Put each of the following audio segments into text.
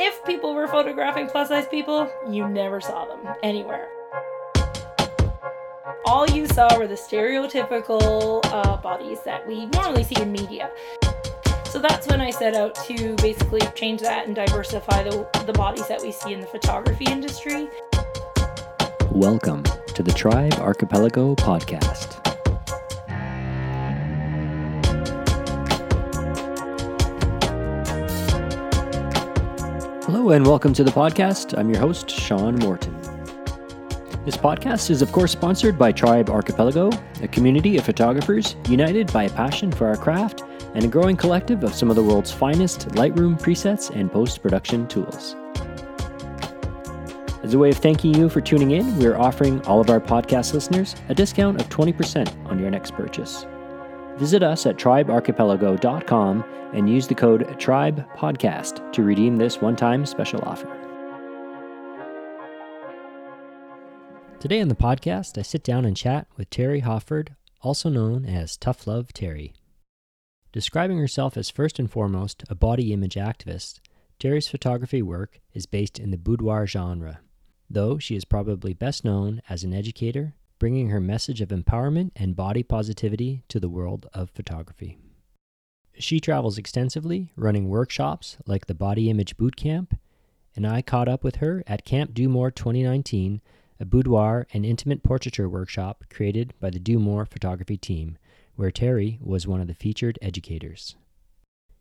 if people were photographing plus size people, you never saw them anywhere. All you saw were the stereotypical uh, bodies that we normally see in media. So that's when I set out to basically change that and diversify the, the bodies that we see in the photography industry. Welcome to the Tribe Archipelago podcast. And welcome to the podcast. I'm your host, Sean Morton. This podcast is, of course, sponsored by Tribe Archipelago, a community of photographers united by a passion for our craft and a growing collective of some of the world's finest Lightroom presets and post production tools. As a way of thanking you for tuning in, we are offering all of our podcast listeners a discount of 20% on your next purchase. Visit us at tribearchipelago.com and use the code TRIBEPODCAST to redeem this one time special offer. Today on the podcast, I sit down and chat with Terri Hofford, also known as Tough Love Terri. Describing herself as first and foremost a body image activist, Terri's photography work is based in the boudoir genre, though she is probably best known as an educator bringing her message of empowerment and body positivity to the world of photography. She travels extensively, running workshops like the Body Image Boot Camp, and I caught up with her at Camp Do More 2019, a boudoir and intimate portraiture workshop created by the Do More photography team, where Terri was one of the featured educators.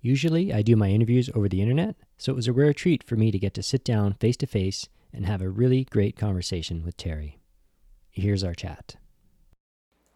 Usually, I do my interviews over the internet, so it was a rare treat for me to get to sit down face to face and have a really great conversation with Terri here's our chat.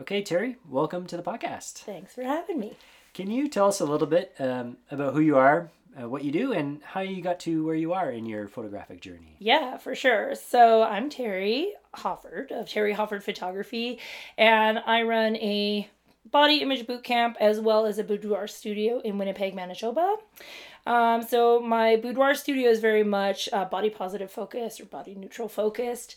Okay, Terri, welcome to the podcast. Thanks for having me. Can you tell us a little bit um, about who you are, uh, what you do, and how you got to where you are in your photographic journey? Yeah, for sure. So I'm Terri Hofford of Terri Hofford Photography, and I run a body image boot camp as well as a boudoir studio in Winnipeg, Manitoba. Um, so my boudoir studio is very much uh, body positive focused or body neutral focused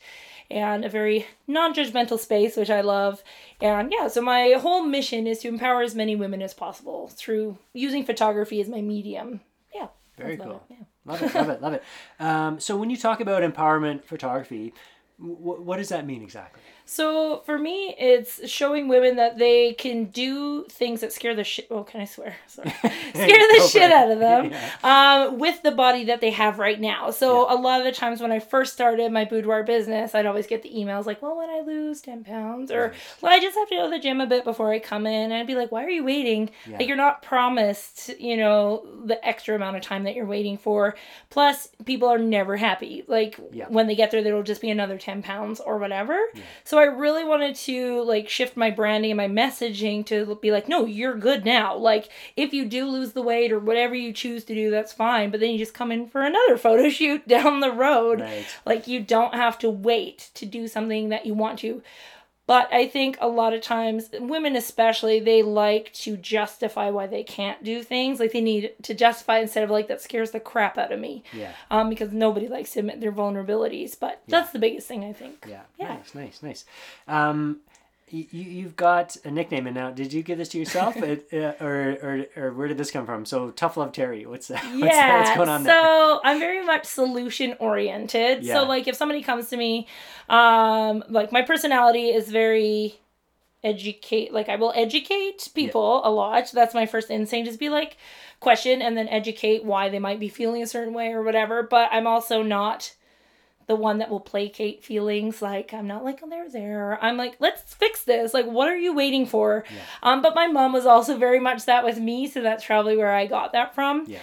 and a very non-judgmental space which i love. And yeah so my whole mission is to empower as many women as possible through using photography as my medium. Yeah very cool. it, yeah. love it love it love it. Um, so when you talk about empowerment photography w- what does that mean exactly so for me, it's showing women that they can do things that scare the shit. Oh, can I swear? Sorry, scare the shit out of them yeah. um, with the body that they have right now. So yeah. a lot of the times when I first started my boudoir business, I'd always get the emails like, "Well, when I lose ten pounds, or right. well, I just have to go to the gym a bit before I come in," and I'd be like, "Why are you waiting? Yeah. Like you're not promised, you know, the extra amount of time that you're waiting for. Plus, people are never happy. Like when they get there, there will just be another ten pounds or whatever. So so I really wanted to like shift my branding and my messaging to be like, no, you're good now. Like if you do lose the weight or whatever you choose to do, that's fine. But then you just come in for another photo shoot down the road. Right. Like you don't have to wait to do something that you want to. But I think a lot of times, women especially, they like to justify why they can't do things. Like they need to justify instead of like that scares the crap out of me. Yeah. Um, because nobody likes to admit their vulnerabilities. But yeah. that's the biggest thing I think. Yeah. Yeah. Nice, nice, nice. Um, you, you've got a nickname and now did you give this to yourself it, uh, or, or or where did this come from so tough love terri what's that what's, yeah what's going on so there? i'm very much solution oriented yeah. so like if somebody comes to me um like my personality is very educate like i will educate people yeah. a lot that's my first instinct is be like question and then educate why they might be feeling a certain way or whatever but i'm also not the one that will placate feelings like i'm not like oh they're there. I'm like let's fix this. Like what are you waiting for? Yeah. um but my mom was also very much that with me so that's probably where i got that from. Yeah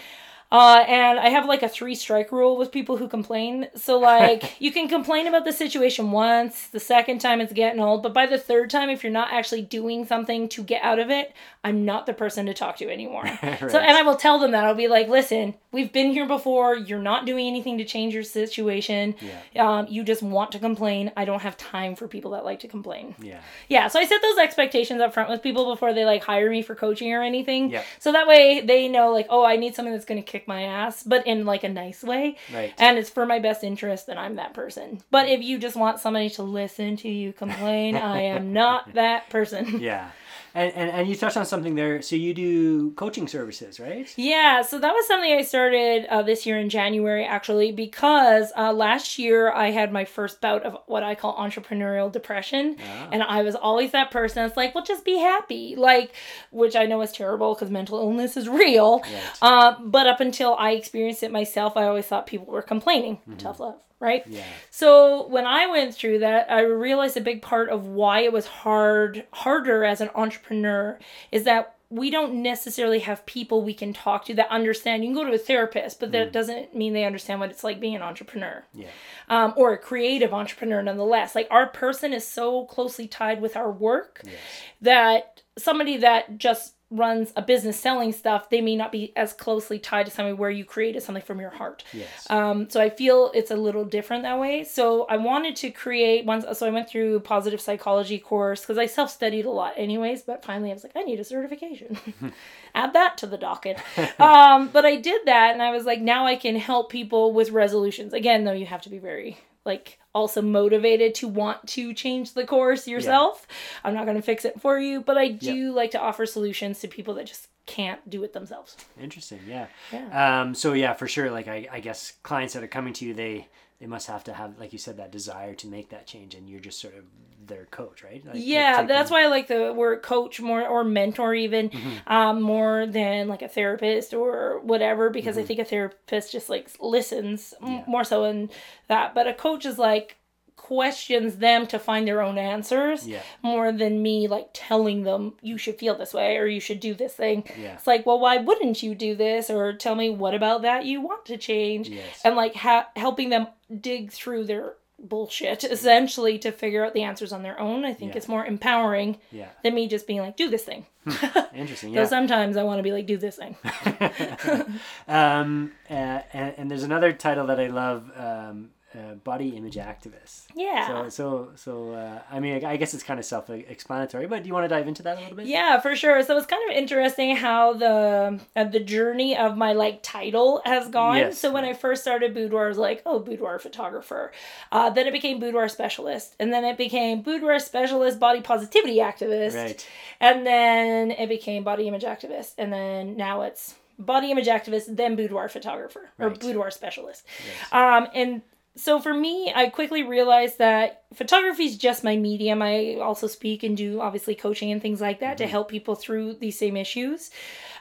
uh, and I have like a three strike rule with people who complain. So like you can complain about the situation once, the second time it's getting old, but by the third time, if you're not actually doing something to get out of it, I'm not the person to talk to anymore. right. So and I will tell them that I'll be like, listen, we've been here before. You're not doing anything to change your situation. Yeah. Um, you just want to complain. I don't have time for people that like to complain. Yeah. Yeah. So I set those expectations up front with people before they like hire me for coaching or anything. Yeah. So that way they know like, oh, I need something that's going to kick kick my ass, but in like a nice way. Right. And it's for my best interest, and I'm that person. But if you just want somebody to listen to you complain, I am not that person. Yeah. And, and and you touched on something there. So you do coaching services, right? Yeah. So that was something I started uh, this year in January, actually, because uh, last year I had my first bout of what I call entrepreneurial depression, ah. and I was always that person that's like, "Well, just be happy," like, which I know is terrible because mental illness is real. Right. Uh, but up until I experienced it myself, I always thought people were complaining. Mm-hmm. Tough love right? Yeah. So when I went through that, I realized a big part of why it was hard harder as an entrepreneur is that we don't necessarily have people we can talk to that understand. You can go to a therapist, but that mm. doesn't mean they understand what it's like being an entrepreneur. Yeah. Um, or a creative entrepreneur, nonetheless. Like our person is so closely tied with our work yes. that somebody that just runs a business selling stuff, they may not be as closely tied to something where you created something from your heart. Yes. Um, so I feel it's a little different that way. So I wanted to create once. So I went through positive psychology course because I self studied a lot, anyways. But finally, I was like, I need a certification. Add that to the docket. um, but I did that, and I was like, now I can help people with resolutions. Again, though, you have to be very like also motivated to want to change the course yourself. Yeah. I'm not going to fix it for you, but I do yep. like to offer solutions to people that just can't do it themselves. Interesting. Yeah. Yeah. Um, so yeah, for sure. Like I, I guess clients that are coming to you, they, they must have to have, like you said, that desire to make that change, and you're just sort of their coach, right? Like yeah, that's why I like the word coach more or mentor even mm-hmm. um, more than like a therapist or whatever because mm-hmm. I think a therapist just like listens yeah. more so in that, but a coach is like questions them to find their own answers yeah. more than me like telling them you should feel this way or you should do this thing. Yeah. It's like, well, why wouldn't you do this? Or tell me what about that you want to change? Yes. And like ha- helping them dig through their bullshit essentially to figure out the answers on their own. I think yeah. it's more empowering yeah. than me just being like, do this thing. Hmm. Interesting. Yeah. so sometimes I want to be like, do this thing. um, uh, and, and, there's another title that I love. Um, uh, body image activists. Yeah. So so so uh, I mean I guess it's kind of self-explanatory, but do you want to dive into that a little bit? Yeah, for sure. So it's kind of interesting how the uh, the journey of my like title has gone. Yes. So when I first started boudoir, I was like, oh, boudoir photographer. Uh, then it became boudoir specialist, and then it became boudoir specialist body positivity activist. Right. And then it became body image activist, and then now it's body image activist, then boudoir photographer or right. boudoir specialist. Um, and so for me, I quickly realized that photography is just my medium. I also speak and do obviously coaching and things like that mm-hmm. to help people through these same issues.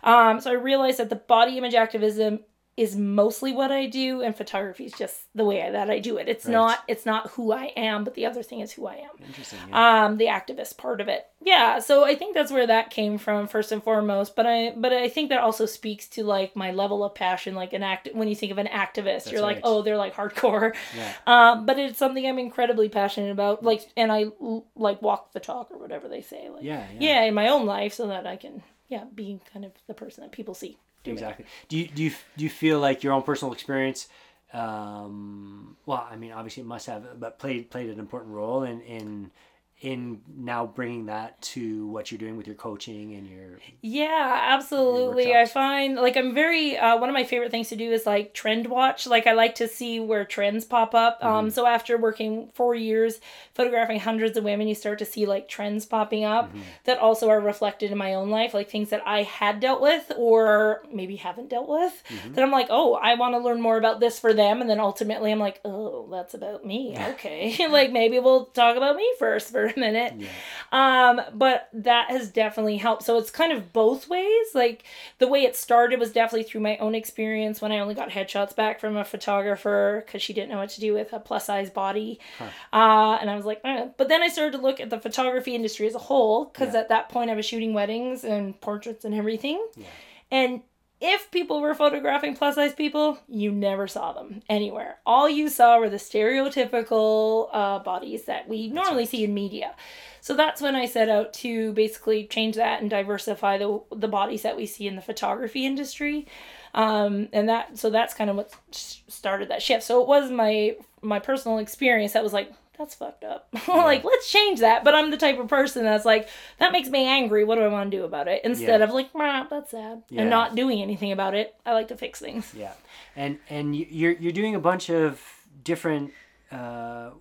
Um, so I realized that the body image activism is mostly what I do, and photography is just the way I, that I do it. It's right. not it's not who I am, but the other thing is who I am. Interesting. Yeah. Um, the activist part of it. Yeah. So I think that's where that came from first and foremost. But I but I think that also speaks to like my level of passion. Like an act when you think of an activist, that's you're right. like, oh, they're like hardcore. Yeah. Um, but it's something I'm incredibly passionate about. Like, and I like walk the talk or whatever they say. Like, yeah, yeah. Yeah, in my own life, so that I can yeah be kind of the person that people see exactly. Do you do you do you feel like your own personal experience? Um, well, I mean, obviously it must have, but played played an important role in in in now bringing that to what you're doing with your coaching and your yeah absolutely. Your i find like i'm very uh, one of my favorite things to do is like trend watch. Like i like to see where trends pop up. Um, mm-hmm. um so after working four years photographing hundreds of women you start to see like trends popping up mm-hmm. that also are reflected in my own life like things that i had dealt with or maybe haven't dealt with mm-hmm. that i'm like oh i want to learn more about this for them. And then ultimately i'm like oh that's about me. Okay. Like maybe we'll talk about me first for a minute. Yeah. Um, but that has definitely helped. So it's kind of both ways. Like the way it started was definitely through my own experience when I only got headshots back from a photographer because she didn't know what to do with a plus size body. Huh. Uh, and I was like, eh. but then I started to look at the photography industry as a whole because yeah. at that point I was shooting weddings and portraits and everything. Yeah. And if people were photographing plus size people, you never saw them anywhere. All you saw were the stereotypical uh, bodies that we normally see in media. So that's when I set out to basically change that and diversify the the bodies that we see in the photography industry. Um, and that so that's kind of what started that shift. So it was my my personal experience that was like that's fucked up. like, let's change that. But I'm the type of person that's like, that makes me angry. What do I want to do about it? Instead yeah. of like, that's sad, yeah. and not doing anything about it. I like to fix things. Yeah, and and you're you're doing a bunch of different, uh,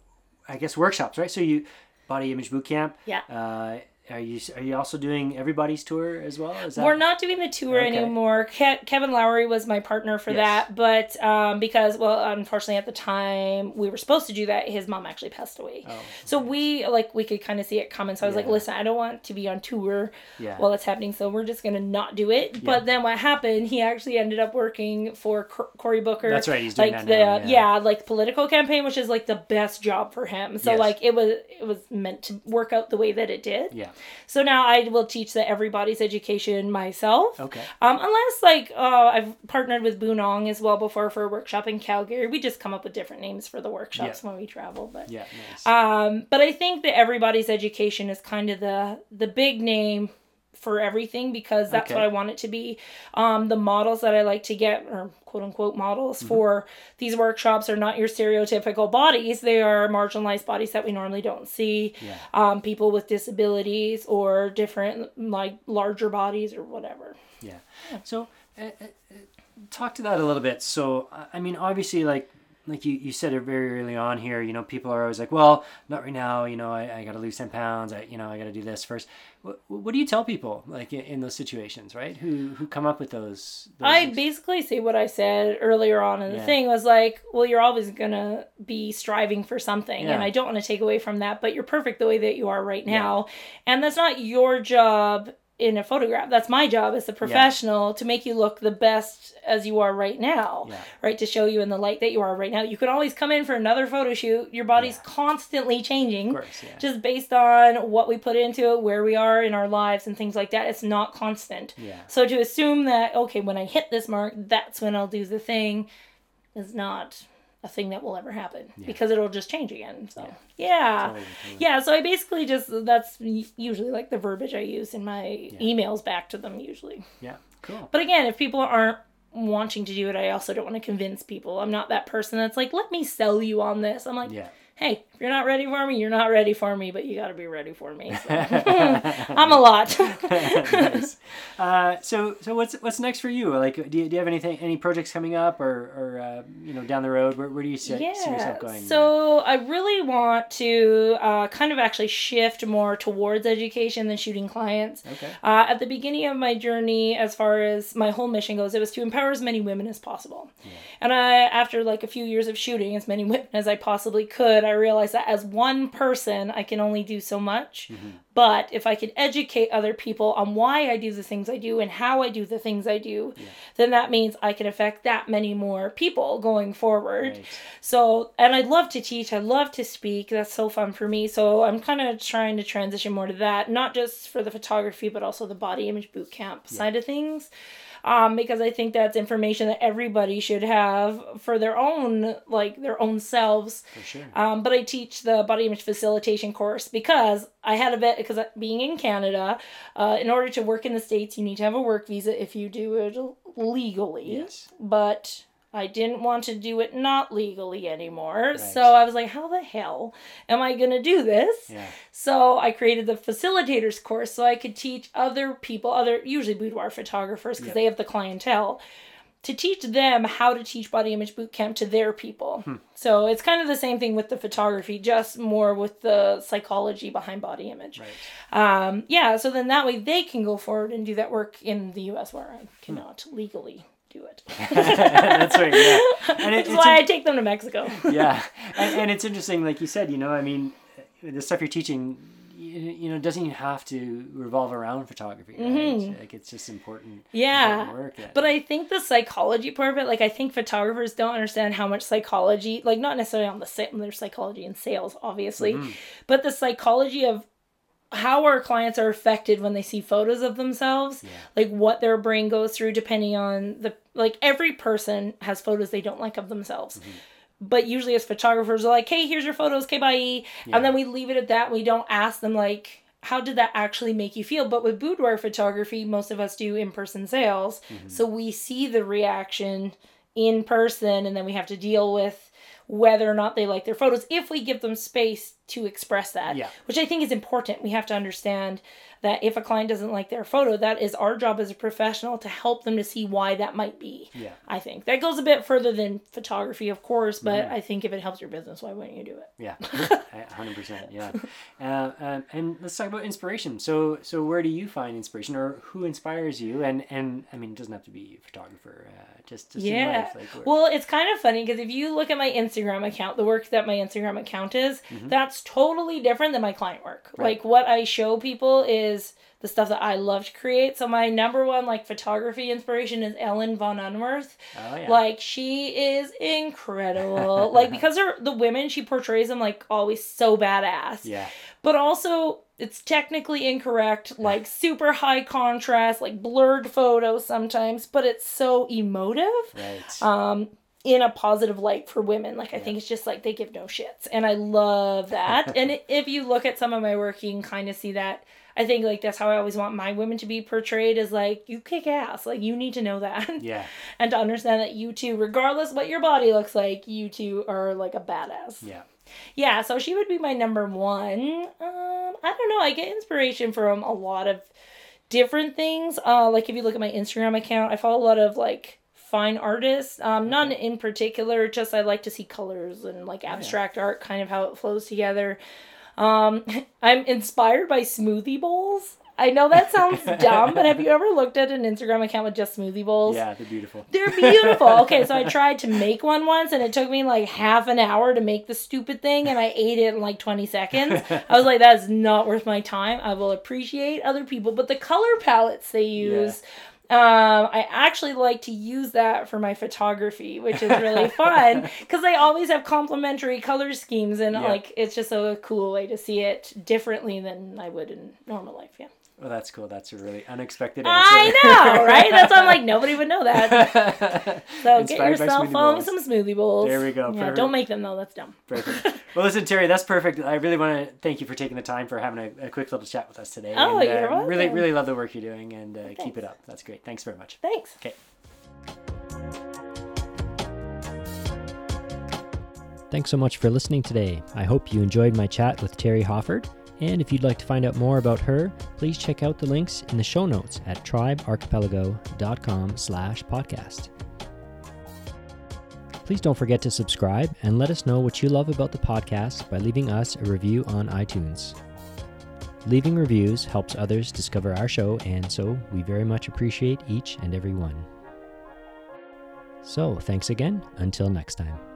I guess, workshops, right? So you, body image boot camp. Yeah. Uh, are you are you also doing everybody's tour as well? That... We're not doing the tour okay. anymore. Ke- Kevin Lowry was my partner for yes. that, but um, because well, unfortunately at the time we were supposed to do that, his mom actually passed away. Oh, so we like we could kind of see it coming. So I was yeah. like, listen, I don't want to be on tour yeah. while it's happening, so we're just gonna not do it. Yeah. But then what happened? He actually ended up working for Cory Booker. That's right. He's doing like that the now, yeah. like political campaign, which is like the best job for him. So yes. like it was it was meant to work out the way that it did. Yeah. So now I will teach the everybody's education myself. Okay. Um, unless like uh, I've partnered with Bunong as well before for a workshop in Calgary. We just come up with different names for the workshops yeah. when we travel. But yeah, nice. Um, but I think that everybody's education is kind of the the big name for everything because that's okay. what I want it to be. Um, the models that I like to get, or quote unquote models mm-hmm. for these workshops, are not your stereotypical bodies. They are marginalized bodies that we normally don't see. Yeah. Um, people with disabilities or different, like larger bodies or whatever. Yeah. So, uh, uh, talk to that a little bit. So, I mean, obviously, like like you, you said it very early on here, you know, people are always like, well, not right now, you know, I, I got to lose 10 pounds. I, you know, I got to do this first. What, what do you tell people like in, in, those situations, right? Who, who come up with those? those I things? basically say what I said earlier on in the yeah. thing was like, well, you're always going to be striving for something. Yeah. And I don't want to take away from that, but you're perfect the way that you are right now. Yeah. And that's not your job in a photograph. That's my job as a professional yeah. to make you look the best as you are right now, yeah. right? To show you in the light that you are right now. You can always come in for another photo shoot. Your body's yeah. constantly changing, course, just based on what we put into it, where we are in our lives, and things like that. It's not constant. Yeah. So to assume that okay, when I hit this mark, that's when I'll do the thing, is not a thing that will ever happen yeah. because it'll just change again. So yeah, yeah. Totally, totally. yeah. So I basically just that's usually like the verbiage I use in my yeah. emails back to them usually. Yeah, cool. But again, if people aren't wanting to do it, I also don't want to convince people. I'm not that person that's like, let me sell you on this. I'm like, yeah hey, if you're not ready for me, you're not ready for me, but you got to be ready for me. So. I'm a lot. nice. uh, so, so what's what's next for you? Like, do you, do you have anything, any projects coming up, or, or uh, you know, down the road? Where, where do you see, yeah. see yourself going? So, I really want to uh, kind of actually shift more towards education than shooting clients. Okay. Uh, at the beginning of my journey, as far as my whole mission goes, it was to empower as many women as possible. Yeah. And I, after like a few years of shooting as many women as I possibly could, I realized that as one person, I can only do so much. Mm-hmm. But if I could educate other people on why I do the things I do and how I do the things I do, yeah. then that means I can affect that many more people going forward. Right. So, and I'd love to teach, I love to speak. That's so fun for me. So, I'm kind of trying to transition more to that, not just for the photography, but also the body image boot camp yeah. side of things um, because I think that's information that everybody should have for their own like their own selves. For sure. Um, but I teach the body image facilitation course because I had a bit because being in Canada, uh, in order to work in the states, you need to have a work visa if you do it legally. Yes. But I didn't want to do it not legally anymore. Right. So I was like, how the hell am I going to do this? Yeah. So I created the facilitators course so I could teach other people, other usually boudoir photographers because yep. they have the clientele, to teach them how to teach body image boot camp to their people. Hmm. So it's kind of the same thing with the photography, just more with the psychology behind body image. Right. Um, yeah, so then that way they can go forward and do that work in the US where I cannot hmm. legally do it. That's right. Yeah, and it, That's why in- I take them to Mexico. yeah, and, and, it's interesting, like you said. You know, I mean, the stuff you're teaching, you, you know, doesn't even have to revolve around photography. Right? Mm-hmm. Like it's just important. Yeah. Important work but I think the psychology part of it, like I think photographers don't understand how much psychology, like not necessarily on the set, there's psychology in sales, obviously, mm-hmm. but the psychology of how our clients are affected when they see photos of themselves yeah. like what their brain goes through depending on the like every person has photos they don't like of themselves mm-hmm. but usually as photographers are like hey here's your photos okay bye yeah. and then we leave it at that we don't ask them like how did that actually make you feel but with boudoir photography most of us do in-person sales mm-hmm. so we see the reaction in person and then we have to deal with whether or not they like their photos if we give them space to express that. Yeah. Which I think is important. We have to understand that if a client doesn't like their photo, that is our job as a professional to help them to see why that might be. Yeah. I think that goes a bit further than photography, of course, but mm-hmm. I think if it helps your business, why wouldn't you do it? Yeah, hundred percent. Yeah, uh, um, and let's talk about inspiration. So, so where do you find inspiration, or who inspires you? And and I mean, it doesn't have to be a photographer. Uh, just just yeah. Like well, it's kind of funny because if you look at my Instagram account, the work that my Instagram account is, mm-hmm. that's totally different than my client work. Right. Like what I show people is the stuff that I love to create. So my number one like photography inspiration is Ellen von Unwerth. Oh, yeah. Like she is incredible. like because her the women she portrays them like always so badass. Yeah. But also it's technically incorrect, like super high contrast, like blurred photos sometimes, but it's so emotive. Right. Um in a positive light for women. Like I yeah. think it's just like they give no shits, and I love that. and if you look at some of my work, you can kind of see that. I think like that's how I always want my women to be portrayed as like you kick ass. Like you need to know that. Yeah. and to understand that you too, regardless what your body looks like, you two are like a badass. Yeah. Yeah, so she would be my number one. Um, I don't know. I get inspiration from a lot of different things. Uh, like if you look at my Instagram account, I follow a lot of like fine artists. Um, none in particular. Just I like to see colors and like abstract oh, yeah. art, kind of how it flows together. Um, I'm inspired by smoothie bowls. I know that sounds dumb, but have you ever looked at an Instagram account with just smoothie bowls? Yeah, they're beautiful. They're beautiful. okay, so I tried to make one once and it took me like half an hour to make the stupid thing and I ate it in like 20 seconds. I was like, that is not worth my time. I will appreciate other people, but the color palettes they use. Yeah um, I actually like to use that for my photography, which is really fun because they always have complementary color schemes, and yeah. like it's just a cool way to see it differently than I would in normal life. Yeah. Well, that's cool. That's a really unexpected answer. I know, right? That's why I'm like, nobody would know that. So Inspired get yourself following some smoothie bowls. There we go. Yeah, don't make them though. That's dumb. Perfect. Well, listen, Terri, that's perfect. I really want to thank you for taking the time for having a, a quick little chat with us today. Oh, and, you're uh, welcome. Really, really love the work you're doing, and uh, keep it up. That's great. Thanks very much. Thanks. Okay. Thanks so much for listening today. I hope you enjoyed my chat with Terri Hofford. And if you'd like to find out more about her, please check out the links in the show notes at tribearchipelago.com slash podcast. Please don't forget to subscribe and let us know what you love about the podcast by leaving us a review on iTunes. Leaving reviews helps others discover our show, and so we very much appreciate each and every one. So, thanks again. Until next time.